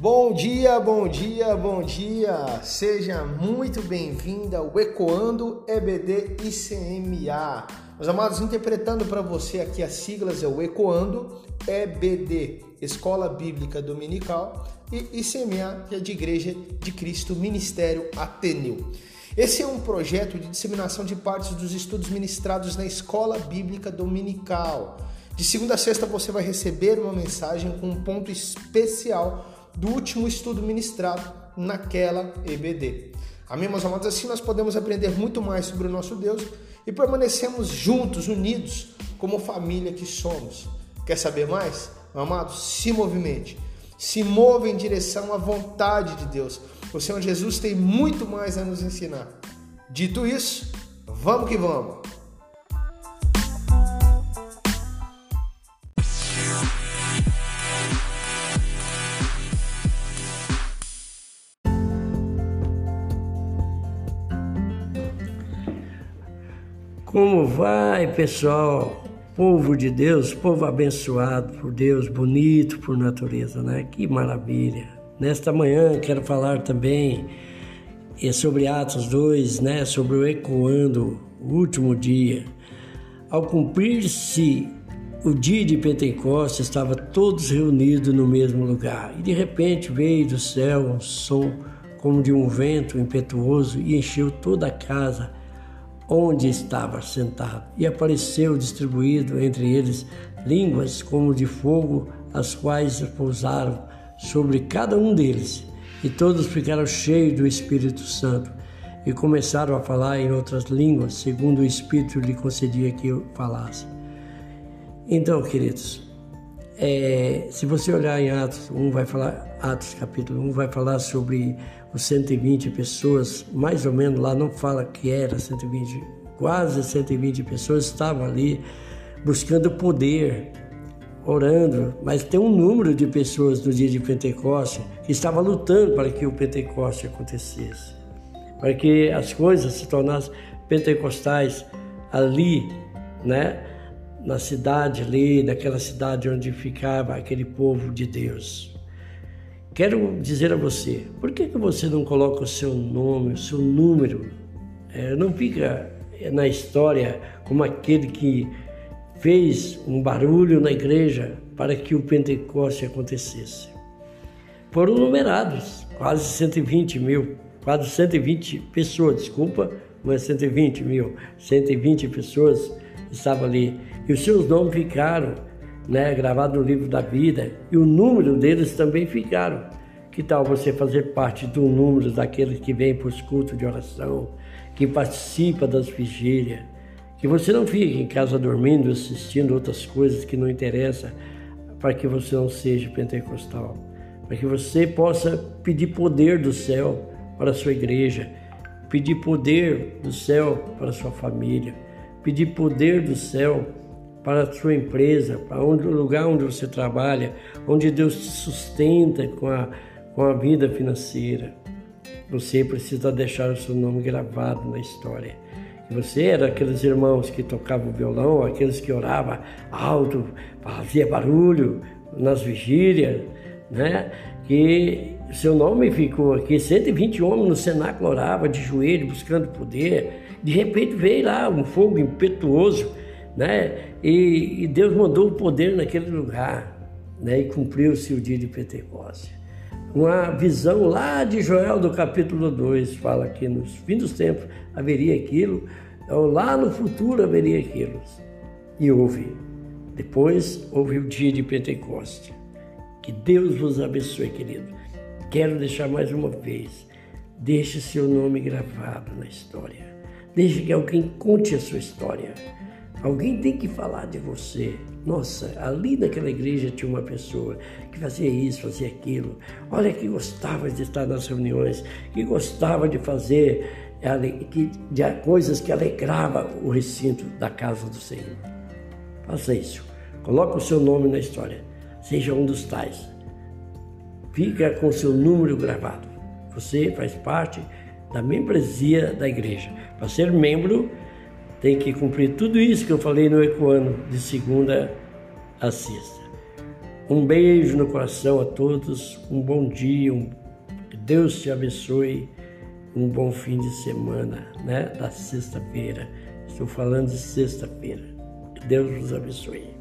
Bom dia, bom dia, bom dia! Seja muito bem-vinda ao Ecoando EBD ICMA. Meus amados, interpretando para você aqui as siglas é o Ecoando EBD, Escola Bíblica Dominical, e ICMA, que é de Igreja de Cristo Ministério Ateneu. Esse é um projeto de disseminação de partes dos estudos ministrados na Escola Bíblica Dominical. De segunda a sexta você vai receber uma mensagem com um ponto especial do último estudo ministrado naquela EBD. Amém, meus amados? Assim nós podemos aprender muito mais sobre o nosso Deus e permanecemos juntos, unidos, como família que somos. Quer saber mais? Amados, se movimente. Se mova em direção à vontade de Deus. O Senhor Jesus tem muito mais a nos ensinar. Dito isso, vamos que vamos! Como vai, pessoal? Povo de Deus, povo abençoado por Deus, bonito por natureza, né? Que maravilha. Nesta manhã quero falar também é sobre Atos 2, né? Sobre o ecoando, o último dia. Ao cumprir-se o dia de Pentecostes, estava todos reunidos no mesmo lugar. E de repente veio do céu um som como de um vento impetuoso e encheu toda a casa onde estava sentado, e apareceu distribuído entre eles línguas como de fogo, as quais pousaram sobre cada um deles, e todos ficaram cheios do Espírito Santo e começaram a falar em outras línguas, segundo o Espírito lhe concedia que falasse. Então, queridos, é, se você olhar em Atos 1, vai falar, Atos capítulo 1, vai falar sobre os 120 pessoas, mais ou menos lá não fala que era 120, quase 120 pessoas estavam ali buscando poder, orando, mas tem um número de pessoas no dia de Pentecoste que estava lutando para que o Pentecoste acontecesse, para que as coisas se tornassem pentecostais ali, né? Na cidade ali, naquela cidade onde ficava aquele povo de Deus. Quero dizer a você, por que, que você não coloca o seu nome, o seu número? É, não fica na história como aquele que fez um barulho na igreja para que o Pentecoste acontecesse. Foram numerados, quase 120 mil, quase 120 pessoas, desculpa, não é 120 mil, 120 pessoas estavam ali. E os seus nomes ficaram né, gravado no livro da vida, e o número deles também ficaram. Que tal você fazer parte do número daqueles que vêm para os cultos de oração, que participa das vigílias, que você não fique em casa dormindo, assistindo outras coisas que não interessam, para que você não seja pentecostal, para que você possa pedir poder do céu para a sua igreja, pedir poder do céu para a sua família, pedir poder do céu para a sua empresa, para onde, o lugar onde você trabalha, onde Deus te sustenta com a, com a vida financeira. Você precisa deixar o seu nome gravado na história. Você era aqueles irmãos que tocavam violão, aqueles que oravam alto, fazia barulho nas vigílias, né? Que seu nome ficou aqui. 120 homens no cenáculo oravam de joelho, buscando poder. De repente veio lá um fogo impetuoso né? E, e Deus mandou o poder naquele lugar, né? E cumpriu-se o dia de Pentecostes. Uma visão lá de Joel do capítulo 2 fala que nos fim dos tempos haveria aquilo, ou lá no futuro haveria aquilo. E houve. Depois houve o dia de Pentecostes. Que Deus vos abençoe, querido. Quero deixar mais uma vez. Deixe seu nome gravado na história. Deixe que alguém conte a sua história. Alguém tem que falar de você. Nossa, ali naquela igreja tinha uma pessoa que fazia isso, fazia aquilo. Olha que gostava de estar nas reuniões, que gostava de fazer que, de coisas que alegrava o recinto da casa do Senhor. Faça isso. Coloque o seu nome na história. Seja um dos tais. Fica com seu número gravado. Você faz parte da membresia da igreja. Para ser membro, tem que cumprir tudo isso que eu falei no Ecoano, de segunda a sexta. Um beijo no coração a todos, um bom dia, um... Deus te abençoe, um bom fim de semana, né? Da sexta-feira. Estou falando de sexta-feira. Deus nos abençoe.